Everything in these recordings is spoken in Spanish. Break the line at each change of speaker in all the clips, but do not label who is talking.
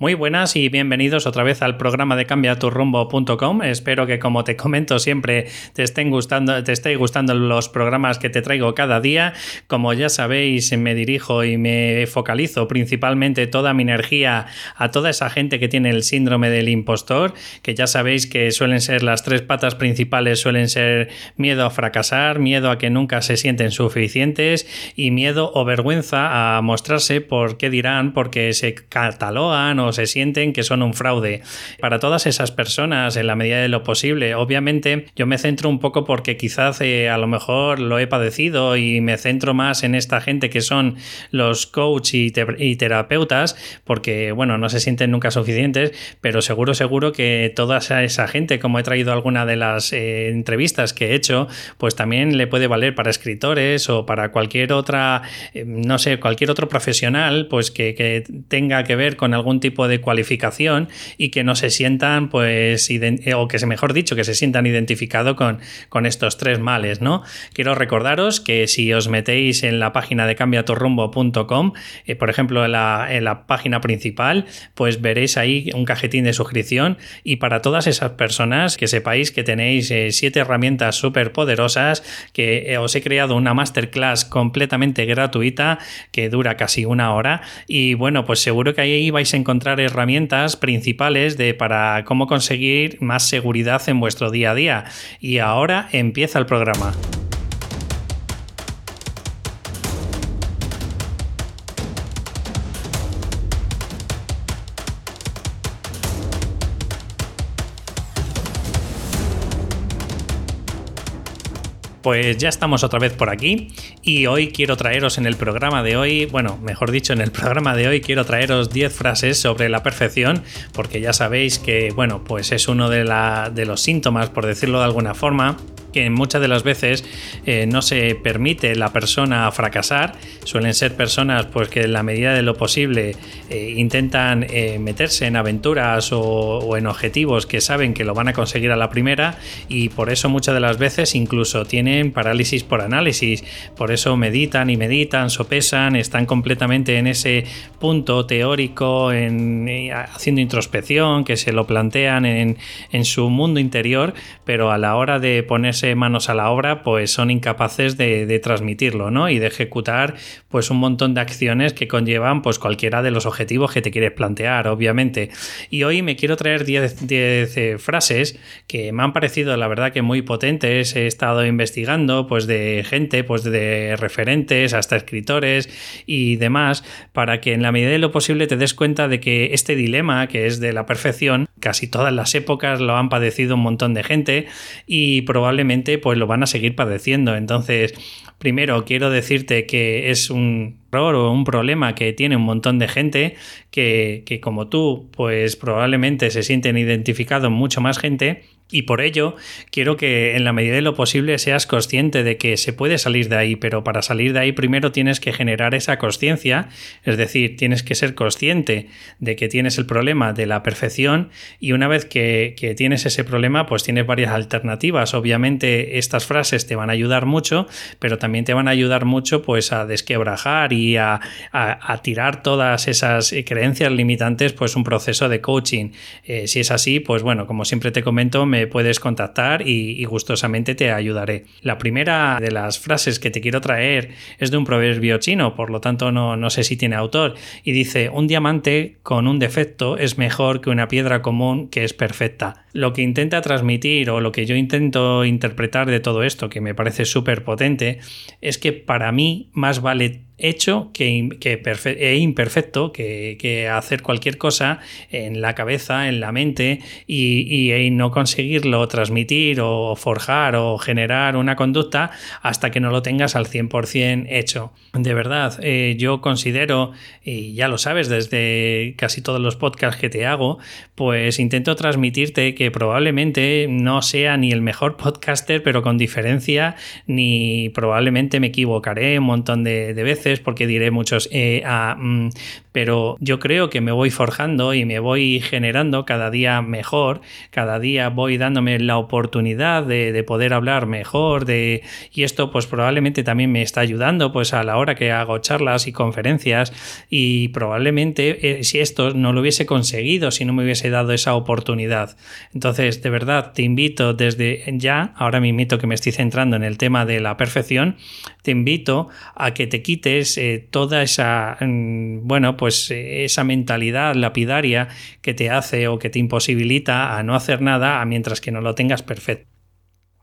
Muy buenas y bienvenidos otra vez al programa de cambiaturrumbo.com. Espero que como te comento siempre te estén gustando, te esté gustando los programas que te traigo cada día. Como ya sabéis, me dirijo y me focalizo principalmente toda mi energía a toda esa gente que tiene el síndrome del impostor, que ya sabéis que suelen ser las tres patas principales, suelen ser miedo a fracasar, miedo a que nunca se sienten suficientes y miedo o vergüenza a mostrarse por qué dirán, porque se catalogan o se sienten que son un fraude. Para todas esas personas, en la medida de lo posible, obviamente yo me centro un poco porque quizás eh, a lo mejor lo he padecido y me centro más en esta gente que son los coach y, terapeutas, porque bueno, no se sienten nunca suficientes, pero seguro, seguro que toda esa gente, como he traído alguna de las eh, entrevistas que he hecho, pues también le puede valer para escritores o para cualquier otra, eh, no sé, cualquier otro profesional, pues que, que tenga que ver con algún tipo de cualificación y que no se sientan, pues, eh, o que mejor dicho, que se sientan identificados con, con estos tres males, ¿no? Quiero recordaros que si os metéis en la página de cambiatorrumbo.com, eh, por ejemplo, en la, la página principal, pues veréis ahí un cajetín de suscripción y para todas esas personas que sepáis que tenéis eh, siete herramientas súper poderosas, que os he creado una masterclass completamente gratuita que dura casi una hora y bueno, pues seguro que ahí vais a encontrar herramientas principales de para cómo conseguir más seguridad en vuestro día a día. Y ahora empieza el programa. Pues ya estamos otra vez por aquí y hoy quiero traeros en el programa de hoy, bueno, mejor dicho, en el programa de hoy quiero traeros 10 frases sobre la perfección, porque ya sabéis que, bueno, pues es uno de, la, de los síntomas, por decirlo de alguna forma, que muchas de las veces eh, no se permite la persona fracasar. Suelen ser personas pues, que en la medida de lo posible eh, intentan eh, meterse en aventuras o, en objetivos que saben que lo van a conseguir a la primera y por eso muchas de las veces incluso tienen parálisis por análisis. Por eso meditan y meditan, sopesan, están completamente en ese punto teórico, en, haciendo introspección, que se lo plantean en, en su mundo interior, pero a la hora de ponerse manos a la obra, pues son incapaces de, transmitirlo, ¿no? Y de ejecutar, pues un montón de acciones que conllevan, pues cualquiera de los objetivos que te quieres plantear, obviamente. Y hoy me quiero traer 10 eh, frases que me han parecido, la verdad, que muy potentes. He estado investigando, pues de gente, pues de referentes, hasta escritores y demás, para que en la medida de lo posible te des cuenta de que este dilema, que es de la perfección, casi todas las épocas lo han padecido un montón de gente y probablemente pues lo van a seguir padeciendo. Entonces, primero quiero decirte que es un error o un problema que tiene un montón de gente que, que como tú, pues probablemente se sienten identificados mucho más gente y por ello, quiero que en la medida de lo posible seas consciente de que se puede salir de ahí, pero para salir de ahí primero tienes que generar esa conciencia, es decir, tienes que ser consciente de que tienes el problema de la perfección y una vez que, tienes ese problema, pues tienes varias alternativas. Obviamente estas frases te van a ayudar mucho, pero también te van a ayudar mucho pues a desquebrajar y a, tirar todas esas creencias limitantes, pues un proceso de coaching. Eh, si es así, pues bueno, como siempre te comento, me puedes contactar y, gustosamente te ayudaré. La primera de las frases que te quiero traer es de un proverbio chino, por lo tanto no, no sé si tiene autor, y dice, un diamante con un defecto es mejor que una piedra común que es perfecta. Lo que intenta transmitir o lo que yo intento interpretar de todo esto, que me parece súper potente, es que para mí más vale hecho que, que e imperfecto que, hacer cualquier cosa en la cabeza, en la mente y, y, no conseguirlo transmitir o forjar o generar una conducta hasta que no lo tengas al 100% hecho. De verdad, eh, yo considero, y ya lo sabes desde casi todos los podcasts que te hago, pues intento transmitirte que probablemente no sea ni el mejor podcaster, pero con diferencia, ni probablemente me equivocaré un montón de veces porque diré muchos, eh, mm, pero yo creo que me voy forjando y me voy generando cada día mejor, cada día voy dándome la oportunidad de, poder hablar mejor, de, y esto pues probablemente también me está ayudando pues a la hora que hago charlas y conferencias y probablemente eh, si esto no lo hubiese conseguido, si no me hubiese dado esa oportunidad. Entonces, de verdad, te invito desde ya, ahora me invito que me estoy centrando en el tema de la perfección, te invito a que te quites eh, toda esa, mm, bueno, pues eh, esa mentalidad lapidaria que te hace o que te imposibilita a no hacer nada a mientras que no lo tengas perfecto.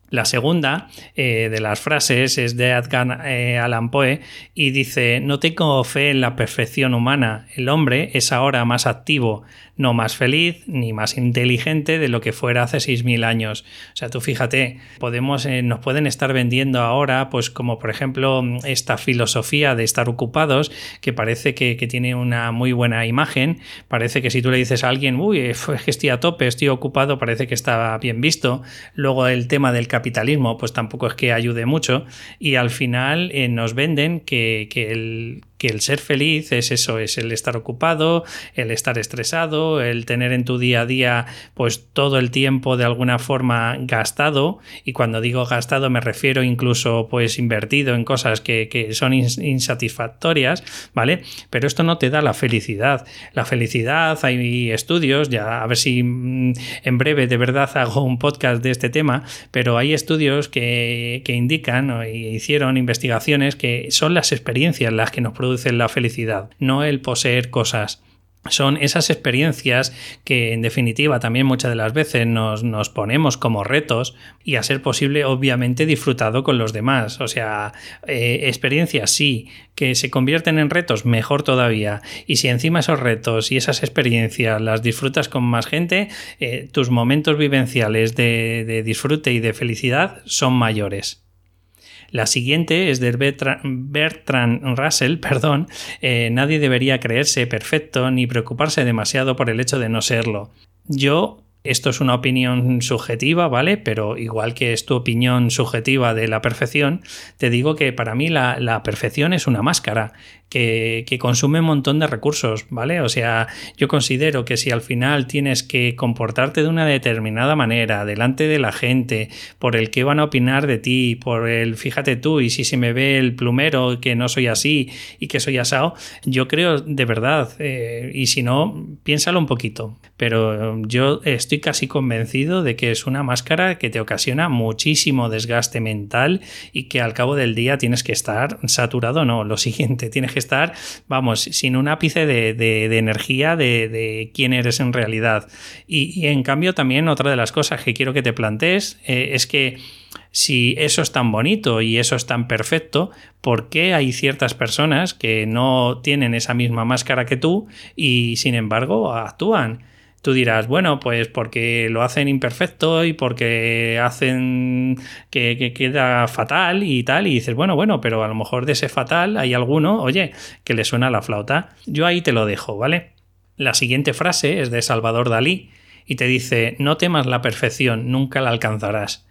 La segunda eh, de las frases es de Edgar eh, Poe y dice, no tengo fe en la perfección humana, el hombre es ahora más activo, no más feliz ni más inteligente de lo que fuera hace 6.000 años. O sea, tú fíjate, podemos, eh, nos pueden estar vendiendo ahora, pues como por ejemplo esta filosofía de estar ocupados, que parece que, tiene una muy buena imagen, parece que si tú le dices a alguien, uy, es que estoy a tope, estoy ocupado, parece que está bien visto. Luego el tema del capitalismo, pues tampoco es que ayude mucho. Y al final eh, nos venden que, que, el, que el ser feliz es eso, es el estar ocupado, el estar estresado, el tener en tu día a día pues todo el tiempo de alguna forma gastado y cuando digo gastado me refiero incluso pues invertido en cosas que, son insatisfactorias, ¿vale? Pero esto no te da la felicidad. La felicidad, hay estudios, ya a ver si mm, en breve de verdad hago un podcast de este tema, pero hay estudios que, que indican o hicieron investigaciones que son las experiencias las que nos producen la felicidad, no el poseer cosas son esas experiencias que en definitiva también muchas de las veces nos, nos, ponemos como retos y a ser posible obviamente disfrutado con los demás. O sea, eh, experiencias sí, que se convierten en retos, mejor todavía. Y si encima esos retos y esas experiencias las disfrutas con más gente, eh, tus momentos vivenciales de disfrute y de felicidad son mayores. La siguiente es de Bertrand Russell, perdón, eh, nadie debería creerse perfecto ni preocuparse demasiado por el hecho de no serlo. Yo esto es una opinión subjetiva, ¿vale? Pero igual que es tu opinión subjetiva de la perfección, te digo que para mí la, la perfección es una máscara que, consume un montón de recursos, ¿vale? O sea, yo considero que si al final tienes que comportarte de una determinada manera delante de la gente, por el que van a opinar de ti, por el fíjate tú, y si se me ve el plumero que no soy así y que soy asado, yo creo de verdad, eh, y si no, piénsalo un poquito, pero yo estoy casi convencido de que es una máscara que te ocasiona muchísimo desgaste mental y que al cabo del día tienes que estar saturado, no, lo siguiente, tienes que estar, vamos, sin un ápice de, energía de, quién eres en realidad. Y, en cambio también otra de las cosas que quiero que te plantees eh, es que si eso es tan bonito y eso es tan perfecto, ¿por qué hay ciertas personas que no tienen esa misma máscara que tú y sin embargo actúan? Tú dirás, bueno, pues porque lo hacen imperfecto y porque hacen que, queda fatal y tal, y dices, bueno, bueno, pero a lo mejor de ese fatal hay alguno, oye, que le suena la flauta. Yo ahí te lo dejo, ¿vale? La siguiente frase es de Salvador Dalí y te dice, no temas la perfección, nunca la alcanzarás.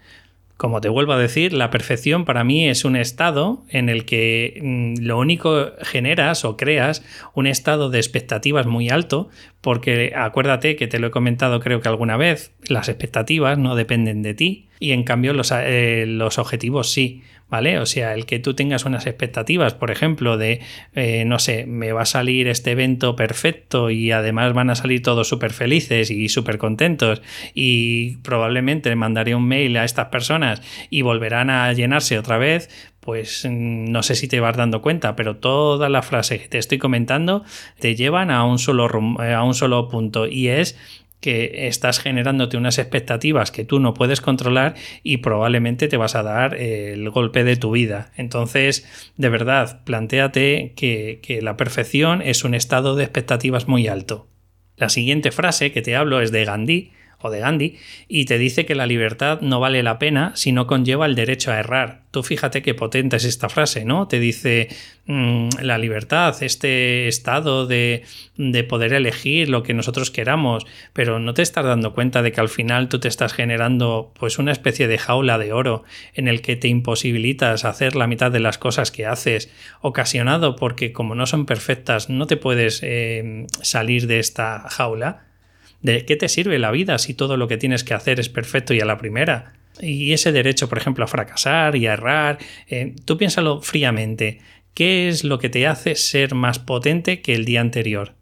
Como te vuelvo a decir, la perfección para mí es un estado en el que mm, lo único generas o creas un estado de expectativas muy alto, porque acuérdate que te lo he comentado creo que alguna vez, las expectativas no dependen de ti y en cambio los, eh, los objetivos sí. ¿Vale? O sea, el que tú tengas unas expectativas, por ejemplo, de, eh, no sé, me va a salir este evento perfecto y además van a salir todos súper felices y súper contentos y probablemente mandaré un mail a estas personas y volverán a llenarse otra vez, pues mm, no sé si te vas dando cuenta, pero todas las frases que te estoy comentando te llevan a un solo, eh, a un solo punto y es que estás generándote unas expectativas que tú no puedes controlar y probablemente te vas a dar el golpe de tu vida. Entonces, de verdad, planteate que, que la perfección es un estado de expectativas muy alto. La siguiente frase que te hablo es de Gandhi, de Gandhi, y te dice que la libertad no vale la pena si no conlleva el derecho a errar. Tú fíjate qué potente es esta frase, ¿no? Te dice mm, la libertad, este estado de, de poder elegir lo que nosotros queramos, pero no te estás dando cuenta de que al final tú te estás generando pues una especie de jaula de oro en el que te imposibilitas hacer la mitad de las cosas que haces, ocasionado porque como no son perfectas no te puedes eh, salir de esta jaula. ¿De qué te sirve la vida si todo lo que tienes que hacer es perfecto y a la primera? Y ese derecho, por ejemplo, a fracasar y a errar, eh, tú piénsalo fríamente. ¿Qué es lo que te hace ser más potente que el día anterior?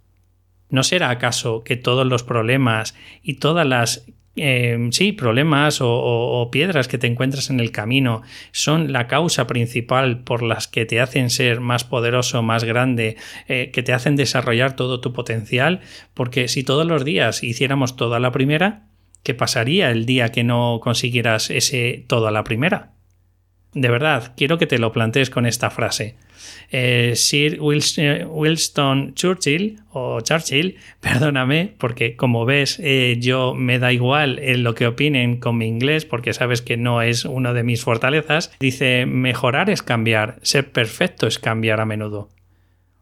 ¿No será acaso que todos los problemas y todas las eh, sí, problemas o, piedras que te encuentras en el camino son la causa principal por las que te hacen ser más poderoso, más grande, eh, que te hacen desarrollar todo tu potencial, porque si todos los días hiciéramos todo a la primera, ¿qué pasaría el día que no consiguieras ese todo a la primera? De verdad, quiero que te lo plantees con esta frase. Eh, Sir Winston Churchill, o Churchill, perdóname, porque como ves, eh, yo me da igual en lo que opinen con mi inglés, porque sabes que no es una de mis fortalezas, dice, mejorar es cambiar, ser perfecto es cambiar a menudo.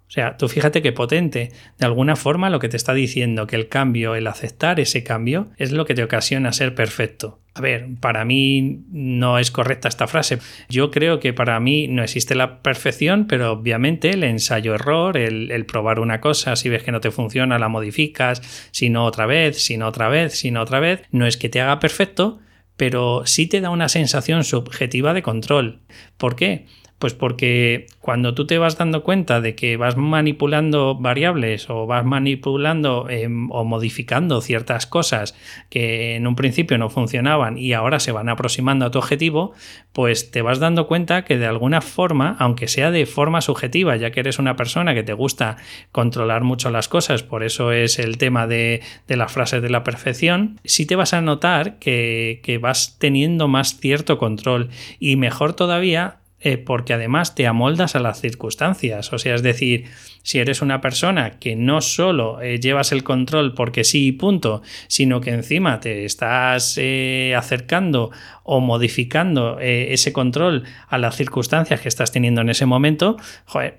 O sea, tú fíjate qué potente. De alguna forma lo que te está diciendo que el cambio, el aceptar ese cambio, es lo que te ocasiona ser perfecto. A ver, para mí no es correcta esta frase. Yo creo que para mí no existe la perfección, pero obviamente el ensayo-error, el, probar una cosa, si ves que no te funciona, la modificas, si no otra vez, si no otra vez, si no otra vez, no es que te haga perfecto, pero sí te da una sensación subjetiva de control. ¿Por qué? Pues porque cuando tú te vas dando cuenta de que vas manipulando variables o vas manipulando em, o modificando ciertas cosas que en un principio no funcionaban y ahora se van aproximando a tu objetivo, pues te vas dando cuenta que de alguna forma, aunque sea de forma subjetiva, ya que eres una persona que te gusta controlar mucho las cosas, por eso es el tema de, las frases de la perfección, sí te vas a notar que, que vas teniendo más cierto control y mejor todavía eh, porque además te amoldas a las circunstancias. O sea, es decir, si eres una persona que no solo eh, llevas el control porque sí y punto, sino que encima te estás eh, acercando o modificando ese control a las circunstancias que estás teniendo en ese momento,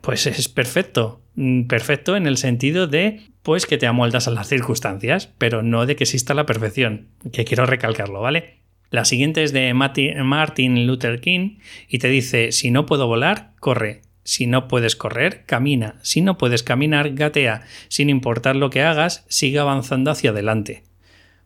pues es perfecto. Mm, perfecto en el sentido de pues que te amoldas a las circunstancias, pero no de que exista la perfección, que quiero recalcarlo, ¿vale? La siguiente es de Martin Luther King y te dice, si no puedo volar, corre. Si no puedes correr, camina. Si no puedes caminar, gatea. Sin importar lo que hagas, sigue avanzando hacia adelante.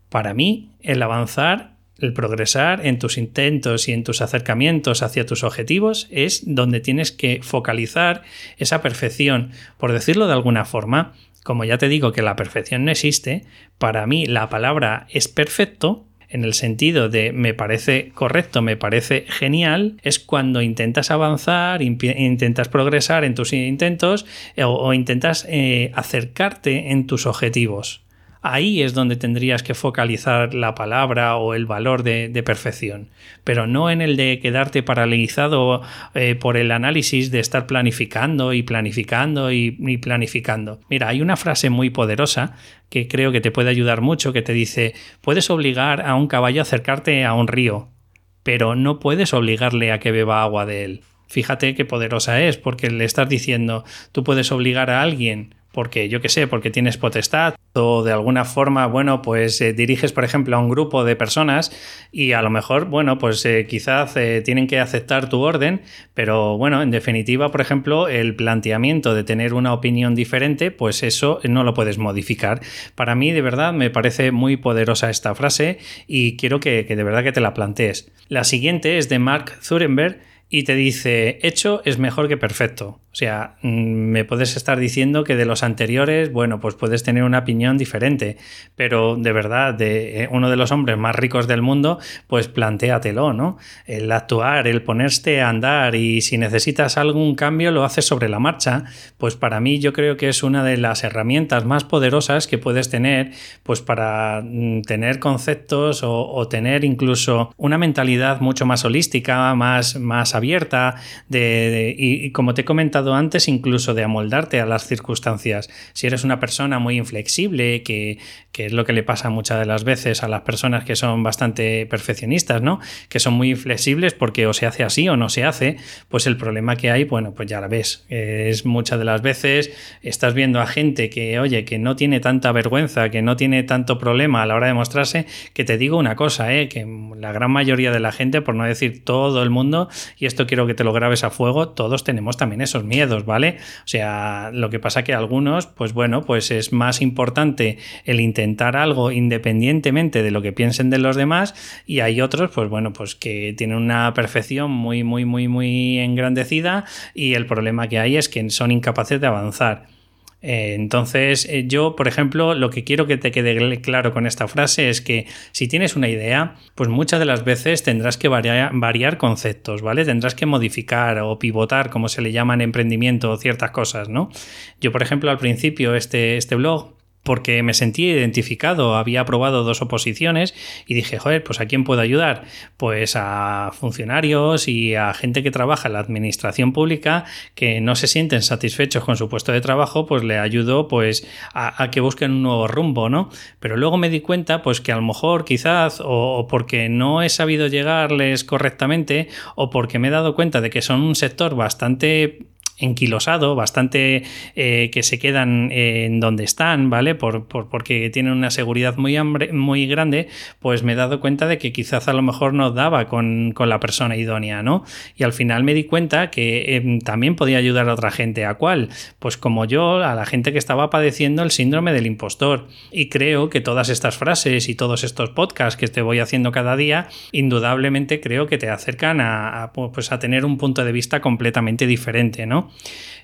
Para mí, el avanzar, el progresar en tus intentos y en tus acercamientos hacia tus objetivos es donde tienes que focalizar esa perfección. Por decirlo de alguna forma, como ya te digo que la perfección no existe, para mí la palabra es perfecto en el sentido de me parece correcto, me parece genial, es cuando intentas avanzar, intentas progresar en tus intentos eh, o, intentas eh, acercarte en tus objetivos ahí es donde tendrías que focalizar la palabra o el valor de, perfección, pero no en el de quedarte paralizado eh, por el análisis de estar planificando y planificando y, y planificando. Mira, hay una frase muy poderosa que creo que te puede ayudar mucho que te dice, puedes obligar a un caballo a acercarte a un río, pero no puedes obligarle a que beba agua de él. Fíjate qué poderosa es, porque le estás diciendo, tú puedes obligar a alguien porque yo qué sé, porque tienes potestad o de alguna forma, bueno, pues eh, diriges, por ejemplo, a un grupo de personas y a lo mejor, bueno, pues eh, quizás eh, tienen que aceptar tu orden, pero bueno, en definitiva, por ejemplo, el planteamiento de tener una opinión diferente, pues eso no lo puedes modificar. Para mí, de verdad, me parece muy poderosa esta frase y quiero que, que de verdad que te la plantees. La siguiente es de Mark Zurenberg y te dice, hecho es mejor que perfecto. O sea, mm, me puedes estar diciendo que de los anteriores, bueno, pues puedes tener una opinión diferente, pero de verdad, de eh, uno de los hombres más ricos del mundo, pues plantéatelo, ¿no? El actuar, el ponerte a andar y si necesitas algún cambio lo haces sobre la marcha, pues para mí yo creo que es una de las herramientas más poderosas que puedes tener, pues para mm, tener conceptos o, tener incluso una mentalidad mucho más holística, más, más abierta, de, y como te he comentado antes incluso de amoldarte a las circunstancias. Si eres una persona muy inflexible, que, es lo que le pasa muchas de las veces a las personas que son bastante perfeccionistas, ¿no? Que son muy inflexibles porque o se hace así o no se hace, pues el problema que hay, bueno, pues ya la ves. Es muchas de las veces estás viendo a gente que, oye, que no tiene tanta vergüenza, que no tiene tanto problema a la hora de mostrarse, que te digo una cosa, ¿eh? que la gran mayoría de la gente, por no decir todo el mundo, y esto quiero que te lo grabes a fuego, todos tenemos también esos miedos, ¿vale? O sea, lo que pasa que algunos, pues bueno, pues es más importante el intentar algo independientemente de lo que piensen de los demás, y hay otros, pues bueno, pues que tienen una perfección muy, muy, muy, muy engrandecida, y el problema que hay es que son incapaces de avanzar. Eh, entonces, eh, yo, por ejemplo, lo que quiero que te quede claro con esta frase es que si tienes una idea, pues muchas de las veces tendrás que variar, conceptos, ¿vale? Tendrás que modificar o pivotar, como se le llama en emprendimiento, ciertas cosas, ¿no? Yo, por ejemplo, al principio, este, este blog, porque me sentí identificado, había aprobado dos oposiciones y dije, joder, pues ¿a quién puedo ayudar? Pues a funcionarios y a gente que trabaja en la administración pública que no se sienten satisfechos con su puesto de trabajo, pues le ayudo pues a, que busquen un nuevo rumbo, ¿no? Pero luego me di cuenta pues que a lo mejor quizás o porque no he sabido llegarles correctamente o porque me he dado cuenta de que son un sector bastante enquilosado, bastante eh, que se quedan en donde están, ¿vale? Por, porque tienen una seguridad muy, muy grande, pues me he dado cuenta de que quizás a lo mejor no daba con, la persona idónea, ¿no? Y al final me di cuenta que em, también podía ayudar a otra gente. ¿A cuál? Pues como yo, a la gente que estaba padeciendo el síndrome del impostor. Y creo que todas estas frases y todos estos podcasts que te voy haciendo cada día, indudablemente creo que te acercan a, pues a tener un punto de vista completamente diferente, ¿no?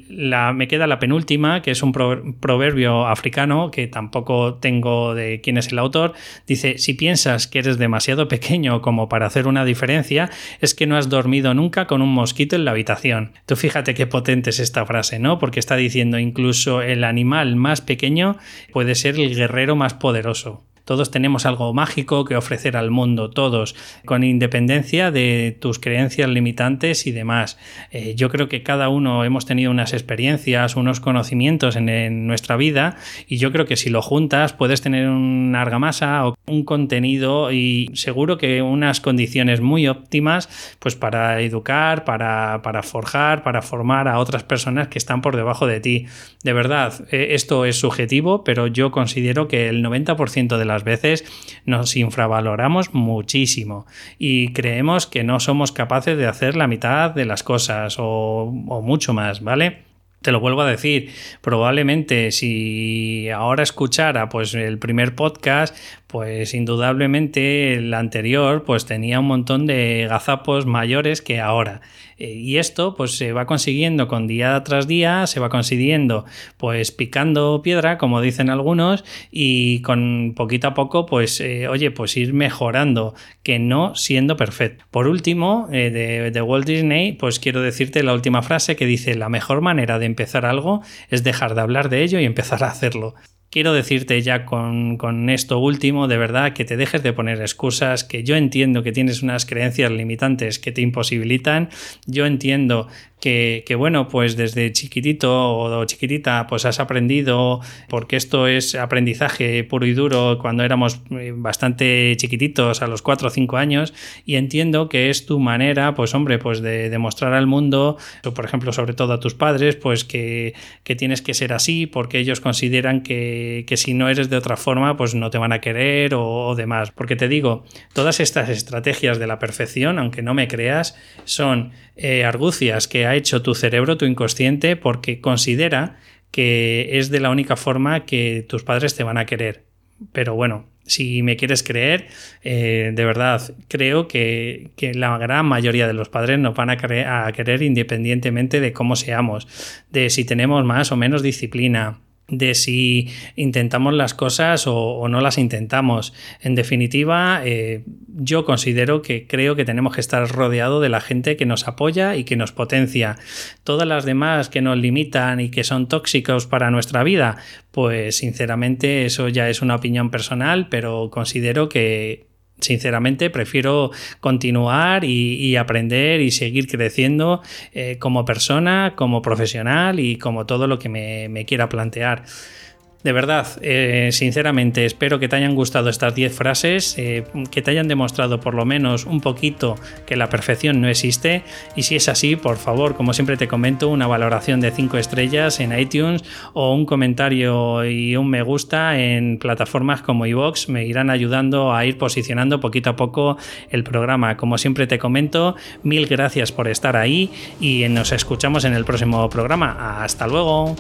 Me queda la penúltima, que es un proverbio africano que tampoco tengo de quién es el autor. Dice, si piensas que eres demasiado pequeño como para hacer una diferencia, es que no has dormido nunca con un mosquito en la habitación. Tú fíjate qué potente es esta frase, ¿no? Porque está diciendo incluso el animal más pequeño puede ser el guerrero más poderoso. Todos tenemos algo mágico que ofrecer al mundo, todos, con independencia de tus creencias limitantes y demás. Eh, yo creo que cada uno hemos tenido unas experiencias, unos conocimientos en, nuestra vida y yo creo que si lo juntas puedes tener una argamasa o un contenido y seguro que unas condiciones muy óptimas pues para educar, para, forjar, para formar a otras personas que están por debajo de ti. De verdad, eh, esto es subjetivo, pero yo considero que el 90% de la veces nos infravaloramos muchísimo y creemos que no somos capaces de hacer la mitad de las cosas o, o mucho más, ¿vale? te lo vuelvo a decir, probablemente si ahora escuchara pues el primer podcast, pues indudablemente el anterior pues tenía un montón de gazapos mayores que ahora. Eh, y esto pues se va consiguiendo con día tras día, se va consiguiendo pues picando piedra, como dicen algunos, y con poquito a poco pues eh, oye pues ir mejorando, que no siendo perfecto. Por último, eh, de, de Walt Disney pues quiero decirte la última frase que dice la mejor manera de empezar algo es dejar de hablar de ello y empezar a hacerlo quiero decirte ya con, con, esto último, de verdad, que te dejes de poner excusas, que yo entiendo que tienes unas creencias limitantes que te imposibilitan, yo entiendo que, bueno, pues desde chiquitito o chiquitita, pues has aprendido, porque esto es aprendizaje puro y duro cuando éramos eh, bastante chiquititos, a los 4 o 5 años, y entiendo que es tu manera, pues hombre, pues de demostrar al mundo, o por ejemplo, sobre todo a tus padres, pues que, tienes que ser así, porque ellos consideran que, si no eres de otra forma, pues no te van a querer o demás. Porque te digo, todas estas estrategias de la perfección, aunque no me creas, son eh, argucias que ha hecho tu cerebro, tu inconsciente, porque considera que es de la única forma que tus padres te van a querer. Pero bueno, si me quieres creer, eh, de verdad, creo que, la gran mayoría de los padres nos van a, a querer independientemente de cómo seamos, de si tenemos más o menos disciplina, de si intentamos las cosas o, no las intentamos. En definitiva, eh, yo considero que creo que tenemos que estar rodeado de la gente que nos apoya y que nos potencia. Todas las demás que nos limitan y que son tóxicos para nuestra vida, pues sinceramente eso ya es una opinión personal, pero considero que sinceramente prefiero continuar y, aprender y seguir creciendo eh, como persona, como profesional y como todo lo que me quiera plantear. De verdad, eh, sinceramente, espero que te hayan gustado estas 10 frases, eh, que te hayan demostrado por lo menos un poquito que la perfección no existe. Y si es así, por favor, como siempre te comento, una valoración de 5 estrellas en iTunes o un comentario y un me gusta en plataformas como iVoox me irán ayudando a ir posicionando poquito a poco el programa. Como siempre te comento, mil gracias por estar ahí y nos escuchamos en el próximo programa. Hasta luego.